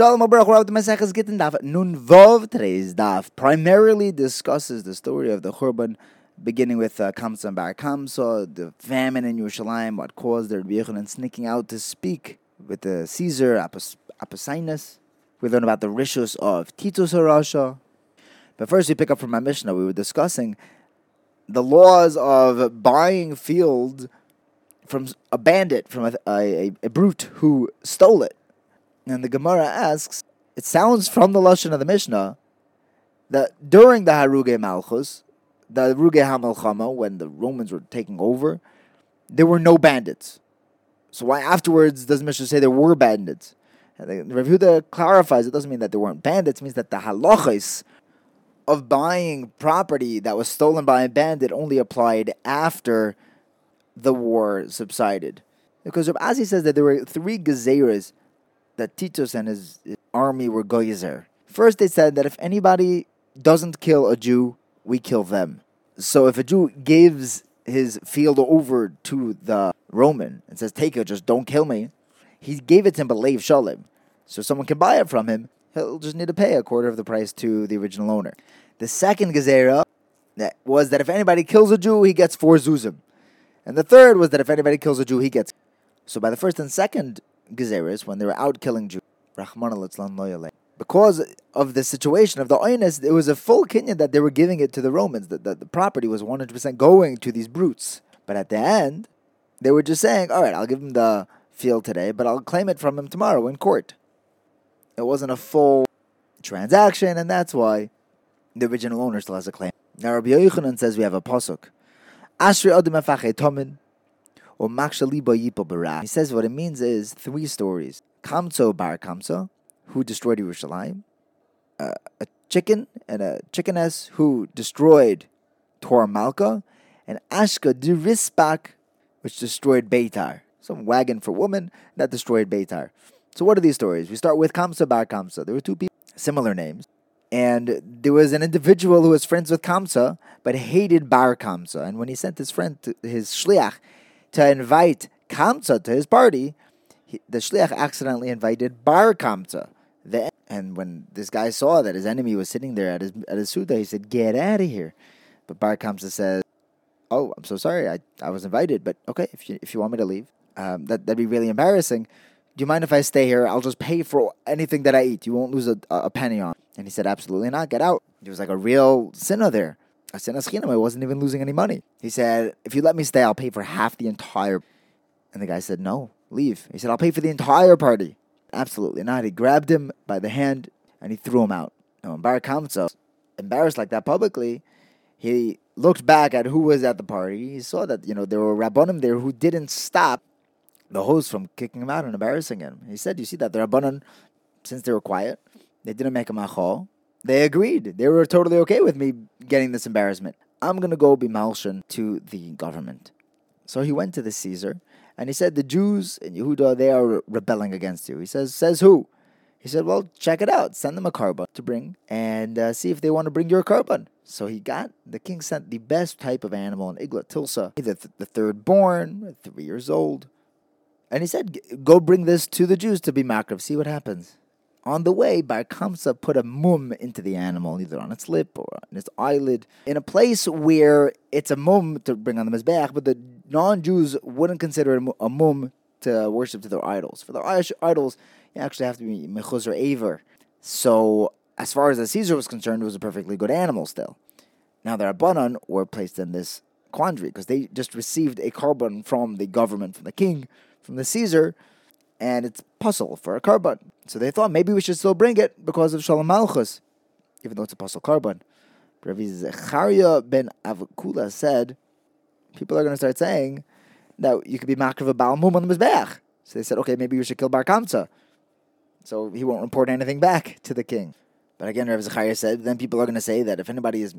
Shalom Abrach, we're the Maseches Gittin Daf. Nun Vov, today's Daf, primarily discusses the story of the Churban, beginning with uh, Kamsa and Bar Kamsa, the famine in Yerushalayim, what caused their Yochanan sneaking out to speak with the Caesar Apos-. We learn about the rishus of Titus Harasha. But first, we pick up from my Mishnah. We were discussing the laws of buying field from a bandit, from a, a, a brute who stole it. And the Gemara asks, it sounds from the Lashon of the Mishnah that during the Haruge Malchus, the Haruge Hamalchama, when the Romans were taking over, there were no bandits. So why afterwards does Mishnah say there were bandits? And the Rav Yehuda clarifies it doesn't mean that there weren't bandits, it means that the halachas of buying property that was stolen by a bandit only applied after the war subsided. Because Rav Azi says that there were three gezeras that Titus and his army were goyzer. First, they said that if anybody doesn't kill a Jew, we kill them. So if a Jew gives his field over to the Roman and says, "Take it, just don't kill me," he gave it to him, but leave shalim, so someone can buy it from him. He'll just need to pay a quarter of the price to the original owner. The second gezerah was that if anybody kills a Jew, he gets four zuzim, and the third was that if anybody kills a Jew, he gets. So by the first and second gezeres, when they were out killing Jews, because of the situation of the Oines, it was a full kinyan that they were giving it to the Romans. That the, the property was 100% going to these brutes. But at the end, they were just saying, all right, I'll give him the field today, but I'll claim it from him tomorrow in court. It wasn't a full transaction, and that's why the original owner still has a claim. Now, Rabbi Yochanan says we have a pasuk. Ashri Adam Tomin, or He says what it means is three stories. Kamso Bar Kamso, who destroyed Yerushalayim, uh, a chicken and a chickeness who destroyed Tur Malka, and Ashka Dirispak, which destroyed Beitar. Some wagon for women that destroyed Beitar. So what are these stories? We start with Kamsa Bar Kamsa. There were two people, similar names. And there was an individual who was friends with Kamsa, but hated Bar Kamsa. And when he sent his friend, to, his shliach, to invite Kamsa to his party, he, the shliach accidentally invited Bar Kamsa. The, and when this guy saw that his enemy was sitting there at his at his suda, he said, "Get out of here." But Bar Kamsa says, "Oh, I'm so sorry. I, I was invited, but okay, if you if you want me to leave, um, that that'd be really embarrassing. Do you mind if I stay here? I'll just pay for anything that I eat. You won't lose a, a penny on." And he said, "Absolutely not. Get out." He was like a real sinner there. I said, I wasn't even losing any money. He said, if you let me stay, I'll pay for half the entire. And the guy said, no, leave. He said, I'll pay for the entire party. Absolutely not. He grabbed him by the hand and he threw him out. Now, when Bar Kamsa, embarrassed like that publicly, he looked back at who was at the party. He saw that, you know, there were Rabbanim there who didn't stop the host from kicking him out and embarrassing him. He said, you see that the Rabbanim, since they were quiet, they didn't make a machol, they agreed. They were totally okay with me getting this embarrassment. I'm going to go be malshan to the government. So he went to the Caesar and he said, The Jews in Yehuda, they are rebelling against you. He says, Says who? He said, Well, check it out. Send them a korban to bring and uh, see if they want to bring your korban. So he got, the king sent the best type of animal in Igla Tilsa, the, the third born, three years old. And he said, Go bring this to the Jews to be makrav, see what happens. On the way, Bar Kamsa put a mum into the animal, either on its lip or on its eyelid, in a place where it's a mum to bring on the Mizbeach, but the non Jews wouldn't consider it a mum to worship to their idols. For their idols, you actually have to be Mechuz or Aver. So, as far as the Caesar was concerned, it was a perfectly good animal still. Now, the Rabbanon were placed in this quandary because they just received a korban from the government, from the king, from the Caesar, and it's puzzle for a korban. So they thought maybe we should still bring it because of Shalom Malchus, even though it's a puzzle korban. Rabbi Zecharia ben Avakula said, people are going to start saying that you could be makrav a Baal Mum on the Mizbeach. So they said, okay, maybe we should kill Bar Kamsa. So he won't report anything back to the king. But again, Rabbi Zecharia said, then people are going to say that if anybody is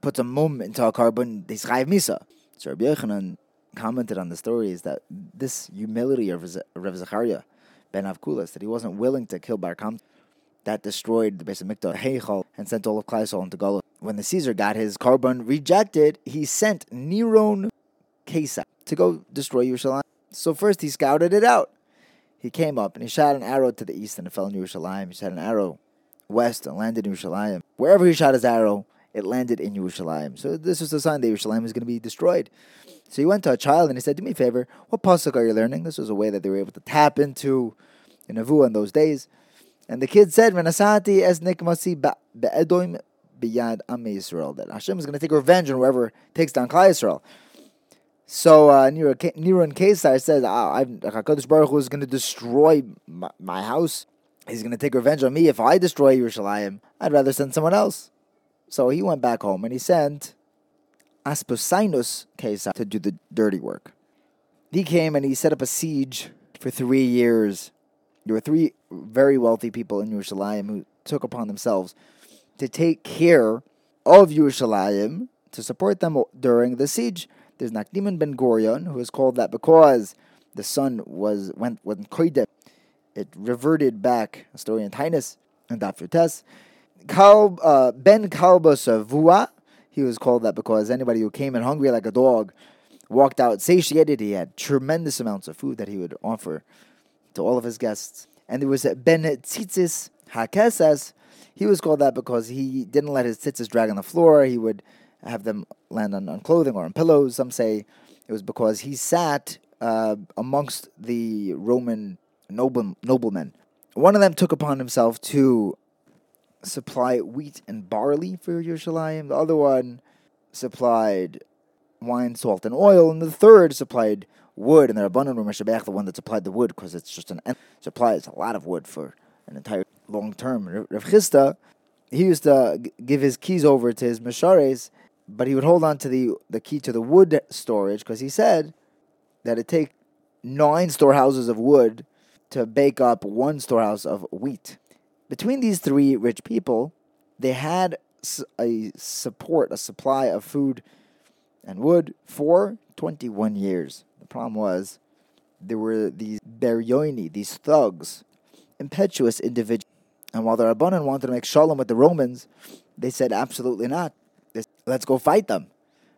puts a mum into a korban, they schreiv misa. So Rabbi Yochanan commented on the story is that this humility of Rav Zachariah ben Avkulas, that he wasn't willing to kill Bar Kam, that destroyed the base of Mikdal Heichal and sent all of Klaisol into Gola. When the Caesar got his korban rejected, he sent Neron Kesa to go destroy Yerushalayim. So first he scouted it out. he came up and he shot an arrow to the east and it fell in Yerushalayim. He shot an arrow west and landed in Yerushalayim. Wherever he shot his arrow, it landed in Yerushalayim. So this was a sign that Yerushalayim was going to be destroyed. So he went to a child and he said, "Do me a favor. What pasuk are you learning?" This was a way that they were able to tap into the nevuah in those days. And the kid said, "Venasati es nikmasi be'edoim biyad am Yisrael." That Hashem is going to take revenge on whoever takes down Klal Yisrael. So uh, Nero and Kesar says, ah, Hakadosh Baruch Hu is going to destroy my, my house. He's going to take revenge on me if I destroy Yerushalayim. I'd rather send someone else. So he went back home and he sent Aspusinus Kesar to do the dirty work. He came and he set up a siege for three years. There were three very wealthy people in Yerushalayim who took upon themselves to take care of Yerushalayim to support them during the siege. There's Nakdiman ben Gurion, who is called that because the son was went when. It reverted back in Tainus and Dafyutes. Kal uh, Ben Kalba Savua, he was called that because anybody who came in hungry like a dog walked out satiated. He had tremendous amounts of food that he would offer to all of his guests. And there was Ben Tzitzis Hakesas. He was called that because he didn't let his tzitzis drag on the floor. He would have them land on, on clothing or on pillows. Some say it was because he sat uh, amongst the Roman noble, noblemen. One of them took upon himself to supply wheat and barley for Yerushalayim. The other one supplied wine, salt, and oil. And the third supplied wood. And the abundant room Shabbat, the one that supplied the wood, because it's just an supply supplies a lot of wood for an entire long term. Rav Chisda, he used to give his keys over to his Meshares but he would hold on to the, the key to the wood storage because he said that it take nine storehouses of wood to bake up one storehouse of wheat. Between these three rich people, they had a support, a supply of food and wood for 21 years. The problem was there were these Beryoini, these thugs, impetuous individuals. And while the Rabbanan wanted to make shalom with the Romans, they said absolutely not let's go fight them.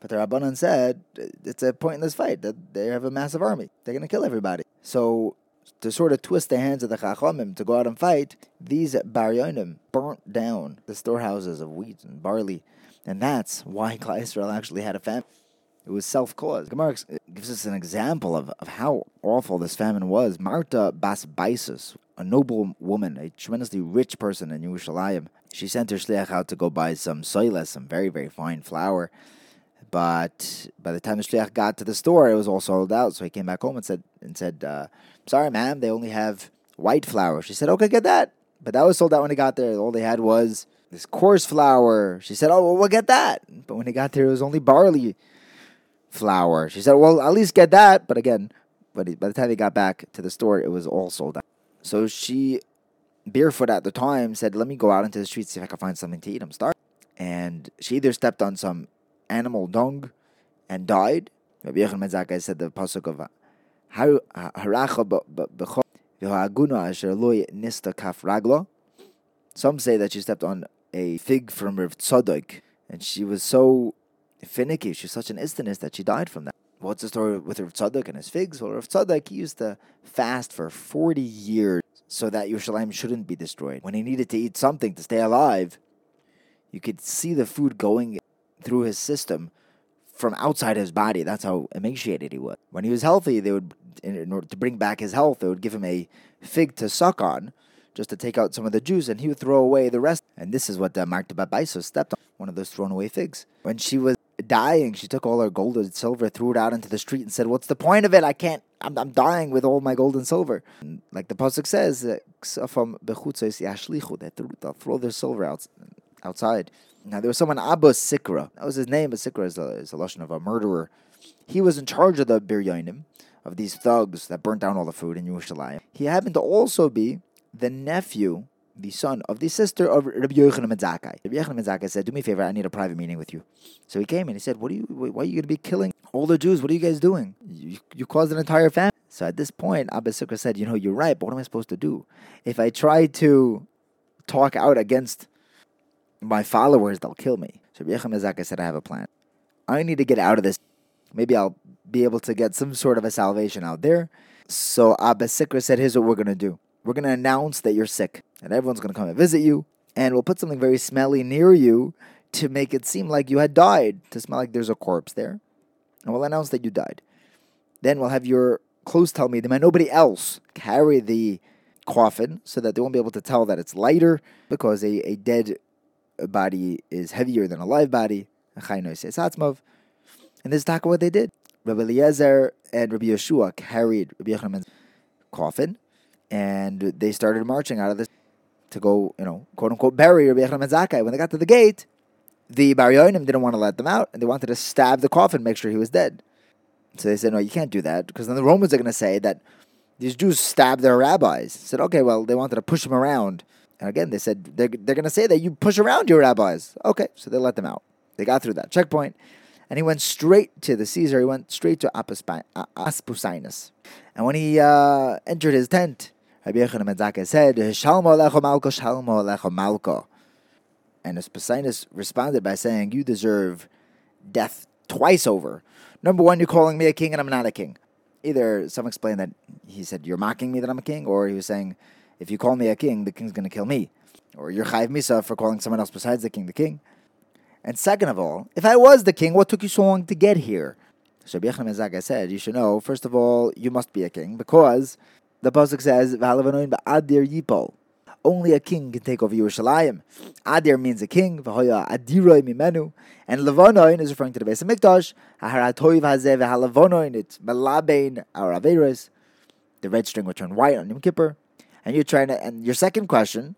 But the Rabbanan said it's a pointless fight. They have a massive army. They're going to kill everybody. So to sort of twist the hands of the Chachamim to go out and fight, these Baryonim burnt down the storehouses of wheat and barley, and that's why Klal Israel actually had a famine. It was self-caused. Gemara gives us an example of, of how awful this famine was. Marta Bas Baisus, a noble woman, a tremendously rich person in Yerushalayim, she sent her shliach out to go buy some soila, some very, very fine flour. But by the time the shliach got to the store, it was all sold out. So he came back home and said, and said, uh, "Sorry, ma'am, they only have white flour." She said, "Okay, get that." But that was sold out when he got there. All they had was this coarse flour. She said, "Oh, well, we'll get that." But when he got there, it was only barley flour. She said, "Well, at least get that." But again, but by the time he got back to the store, it was all sold out. So she, barefoot at the time, said, "Let me go out into the streets see if I can find something to eat. I'm starving." And she either stepped on some animal dung and died. Rabbi Yochanan ben said the pasuk of Some say that she stepped on a fig from Rav Tzadok, and she was so finicky. She was such an istiness that she died from that. What's the story with Rav Tzadok and his figs? Well, Rav Tzadok, he used to fast for 40 years so that Yerushalayim shouldn't be destroyed. When he needed to eat something to stay alive, you could see the food going through his system from outside his body. That's how emaciated he was. When he was healthy, they would, in order to bring back his health, they would give him a fig to suck on, just to take out some of the juice, and he would throw away the rest. And this is what uh, Marta Babaiso stepped on, one of those thrown away figs. When she was dying, she took all her gold and silver, threw it out into the street, and said, "What's the point of it? I can't. I'm, I'm dying with all my gold and silver." And like the pasuk says, "From that they'll throw their silver out outside." Now there was someone Abba Sikra. That was his name, but Sikra is a, is a lesson of a murderer. He was in charge of the biryanim, of these thugs that burnt down all the food in Yerushalayim. He happened to also be the nephew the son of the sister of Rabbi Yochanan ben Zakkai. Rabbi Yochanan ben Zakkai said, "Do me a favor, I need a private meeting with you." So he came and he said, "What are you? Why are you going to be killing all the Jews? What are you guys doing? You, you caused an entire famine." So at this point, Abba Sikra said, "You know, you're right, but what am I supposed to do? If I try to talk out against my followers, they'll kill me." So Rabbi ben said, "I have a plan. I need to get out of this. Maybe I'll be able to get some sort of a salvation out there." So Abba Sikra said, Here's what we're going to do. We're going to announce that you're sick, and everyone's going to come and visit you, and we'll put something very smelly near you to make it seem like you had died, to smell like there's a corpse there. And we'll announce that you died. Then we'll have your close me, and nobody else carry the coffin so that they won't be able to tell that it's lighter because a, a dead body is heavier than a live body. And this is taka what they did. Rabbi Eliezer and Rabbi Yehoshua carried Rabbi Yochanan's coffin, and they started marching out of this to go, you know, quote unquote, bury Rabbi Yochanan Zakkai. When they got to the gate, the Bar didn't want to let them out, and they wanted to stab the coffin, make sure he was dead. So they said, no, you can't do that, because then the Romans are going to say that these Jews stabbed their rabbis. said, okay, well, they wanted to push them around. And again, they said, they're, they're going to say that you push around your rabbis. Okay, so they let them out. They got through that checkpoint. And he went straight to the Caesar. He went straight to Aspusinus. And when he uh, entered his tent, Rabbi ben said, Shalmo alecho malko, shalmo alecho malko. And Aspusinus responded by saying, You deserve death twice over. Number one, you're calling me a king and I'm not a king. Either some explained that he said, You're mocking me that I'm a king, or he was saying, If you call me a king, the king's going to kill me. Or you're chayiv misa for calling someone else besides the king the king. And second of all, if I was the king, what took you so long to get here? So Rabbi Yochanan said, you should know, first of all, you must be a king, because the Pasuk says, Adir Yipol. Only a king can take over Yerushalayim. Adir means a king, v'hoya Adiroi Mimenu. And Levonoin is referring to the base of Mikdash. Aharatoiv Hazeh V'Halevonoin, it's Melabein, our Averis. The red string will turn white on Yom Kippur. And you're trying to, and your second question,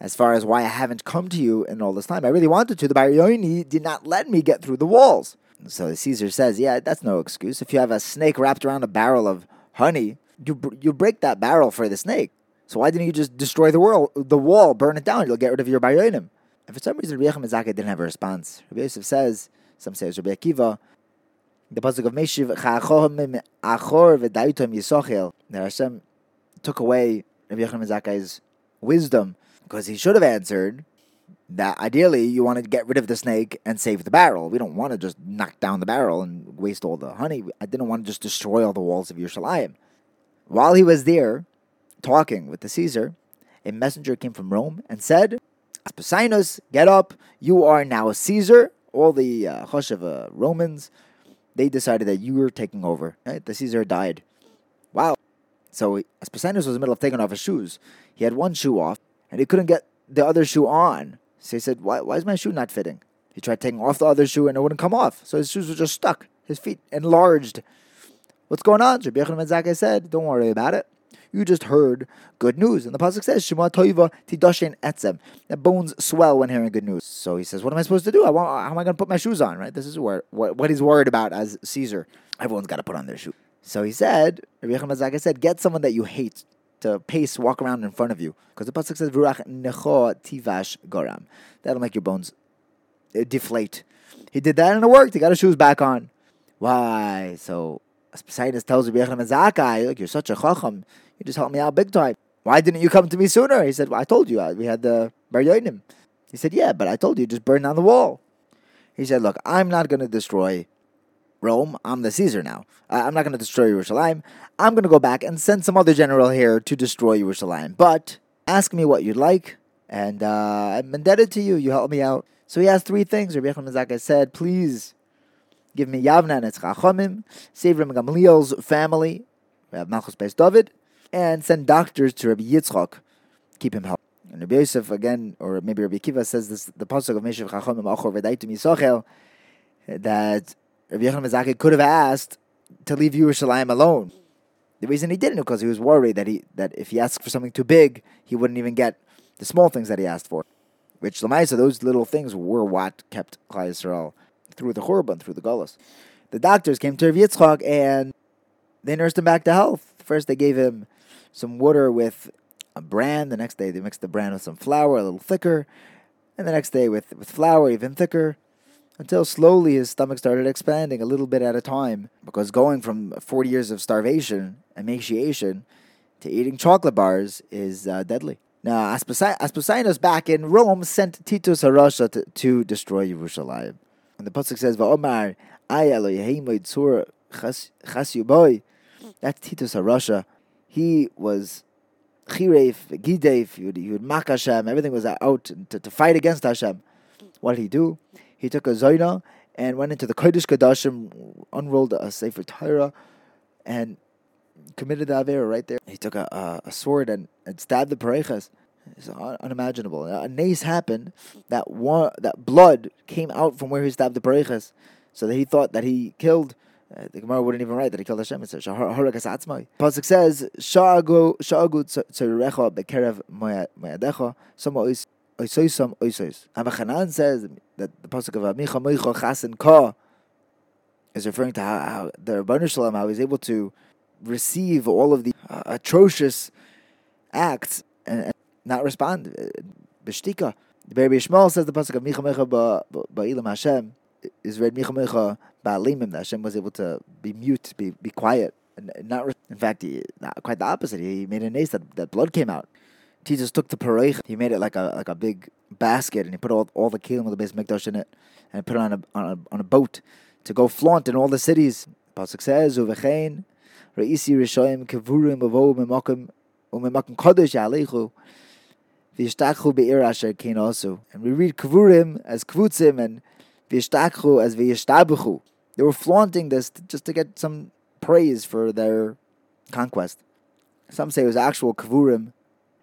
as far as why I haven't come to you in all this time. I really wanted to. The Barioni did not let me get through the walls. So Caesar says, yeah, that's no excuse. If you have a snake wrapped around a barrel of honey, you, you break that barrel for the snake. So why didn't you just destroy the world, the wall, burn it down? You'll get rid of your Barionim. And for some reason, Rabbi Yechim didn't have a response. Rabbi Yosef says, some say it's Rabbi Akiva, the pasuk of Meshiv Cha'achohim Achor Yisochel. That Hashem took away Rabbi Yechim Zakkai's wisdom because he should have answered that ideally you want to get rid of the snake and save the barrel. We don't want to just knock down the barrel and waste all the honey. I didn't want to just destroy all the walls of Yerushalayim. While he was there talking with the Caesar, a messenger came from Rome and said, Aspasinus, get up. You are now Caesar. All the uh, uh, Romans, they decided that you were taking over. Right? The Caesar died. So Aspasinus was in the middle of taking off his shoes. He had one shoe off and he couldn't get the other shoe on. So he said, why, why is my shoe not fitting? He tried taking off the other shoe and it wouldn't come off. So his shoes were just stuck. His feet enlarged. What's going on? Rabbi Yochanan said, don't worry about it. You just heard good news. And the Pasuk says, Shema toiva tidoshin etzem. That bones swell when hearing good news. So he says, what am I supposed to do? I want, how am I going to put my shoes on, right? This is where, what, what he's worried about as Caesar. Everyone's got to put on their shoes. So he said, Rabbi Yochanan said, get someone that you hate to pace, walk around in front of you. Because the pasuk says, "V'rach necho tivash goram." That'll make your bones uh, deflate. He did that and it worked. He got his shoes back on. Why? So Poseidon tells Rabbi Zakkai, "Look, you're such a chacham. You just helped me out big time. Why didn't you come to me sooner?" He said, well, "I told you. Uh, we had the Bar Yonim." He said, "Yeah, but I told you just burn down the wall." He said, "Look, I'm not going to destroy Rome. I'm the Caesar now. I'm not going to destroy Jerusalem. I'm going to go back and send some other general here to destroy Jerusalem. But ask me what you'd like, and uh, I'm indebted to you. You help me out. So he has three things. Rabbi Yechon said, please give me Yavna and its Chachamim, save Rabbi Gamliel's family, Rabbi Malchus Beis David, and send doctors to Rabbi Yitzchak, keep him healthy. And Rabbi Yosef again, or maybe Rabbi Kiva says this, the pasuk of Meshav Chachamim Achor V'daitum Yisachel, that Rabbi Yochanan Zakkai could have asked to leave Yerushalayim alone. The reason he didn't because he was worried that he that if he asked for something too big, he wouldn't even get the small things that he asked for. Which Lamaisa, those little things were what kept Klal Yisrael through the Churban, through the Gullus. The doctors came to Yitzchak and they nursed him back to health. First, they gave him some water with a bran. The next day, they mixed the bran with some flour, a little thicker. And the next day, with, with flour, even thicker until slowly his stomach started expanding a little bit at a time. Because going from 40 years of starvation, emaciation, to eating chocolate bars is uh, deadly. Now, Aspasinus back in Rome sent Titus Harasha to, to destroy Jerusalem. And the Pasuk says, Va'omar, ay Elohim tzur chas yuboy. That's Titus Rasha. He was chiref, gidef, he would, he would mak Hashem, everything was out to, to fight against Hashem. What did he do? He took a Zaina and went into the Kodesh Kadashim, unrolled a Sefer Torah, and committed the Avera right there. He took a, a, a sword and, and stabbed the Parechas. It's unimaginable. A nace happened that one, that blood came out from where he stabbed the Parechas, so that he thought that he killed uh, the Gemara wouldn't even write that he killed Hashem. It says. Pasuk says Sama Ois Oisoisam Oisois. Abba Chanan says that the pasuk of Amicha Moicha Chasen Ka is referring to how, how the Rebbeinu Shalom how he's able to receive all of the uh, atrocious acts and, and not respond. Beshtika. The Be'er Bishmal says the pasuk of Micha Mecha Ba'ilam Hashem is read Micha Mecha Ba'alimim, that Hashem was able to be mute, be, be quiet. And not, in fact, he, not quite the opposite. He made a nace that, that blood came out. He just took the pareich. He made it like a like a big basket, and he put all all the kelim of the base mikdash in it, and put it on a, on a on a boat to go flaunt in all the cities. Pasuk says, "Uvechein reisi rishoyim kevurim avo memakim umemakim kodesh alechu v'yishtachu be'ir kain also." And we read kevurim as kvutzim and v'yishtachu as v'yishtabuchu. They were flaunting this just to get some praise for their conquest. Some say it was actual kavurim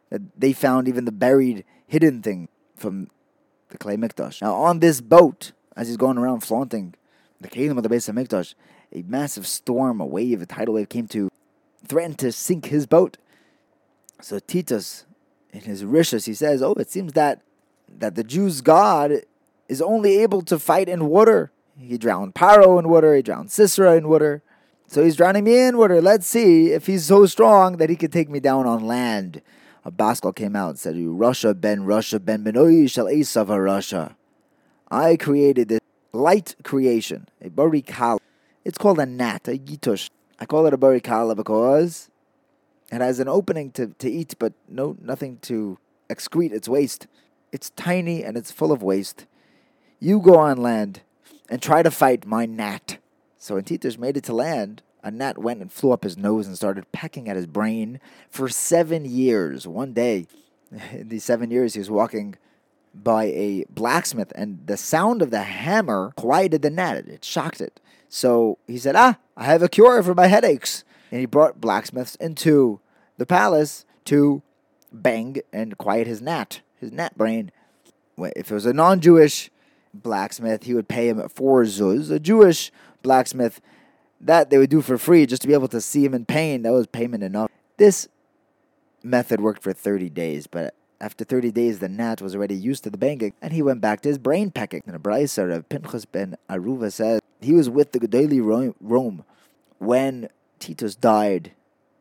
that they found even the buried hidden thing from the clay mikdash. Now on this boat, as he's going around flaunting the kingdom of the base of mikdash, a massive storm, a wave, a tidal wave came to threaten to sink his boat. So Titus, in his rishas, he says, "Oh, it seems that that the Jews' God is only able to fight in water. He drowned Paro in water, he drowned Sisera in water. So he's drowning me in water. Let's see if he's so strong that he can take me down on land. A Baskel came out and said, Rasha ben Rasha ben Benoi shall Esav Rasha. I created this light creation, a barikala. It's called a gnat, a yitush. I call it a barikala because it has an opening to, to eat, but no nothing to excrete its waste. It's tiny and it's full of waste. You go on land and try to fight my gnat. So when Titus made it to land, a gnat went and flew up his nose and started pecking at his brain for seven years. One day, in these seven years, he was walking by a blacksmith, and the sound of the hammer quieted the gnat. It shocked it. So he said, Ah, I have a cure for my headaches. And he brought blacksmiths into the palace to bang and quiet his gnat, his gnat brain. If it was a non Jewish blacksmith, he would pay him four zuz. A Jewish blacksmith, that they would do for free just to be able to see him in pain. That was payment enough. This method worked for 30 days, but after 30 days, the gnat was already used to the banging, and he went back to his brain pecking. And a brisa of Pinchas ben Aruva says he was with the Gedali Rome when Titus died,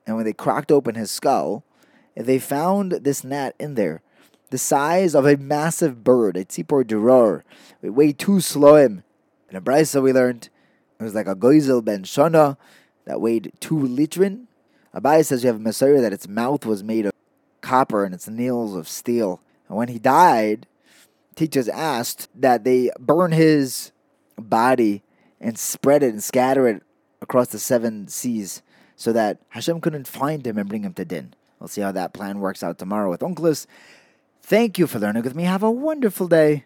and when they cracked open his skull, they found this gnat in there the size of a massive bird, a tzipor duror. It weighed two sloim. And a brisa we learned it was like a goizel ben shana that weighed two litrin. Abai says you have a Messiah that its mouth was made of copper and its nails of steel. And when he died, teachers asked that they burn his body and spread it and scatter it across the seven seas so that Hashem couldn't find him and bring him to Din. We'll see how that plan works out tomorrow with Onkelos. Thank you for learning with me. Have a wonderful day.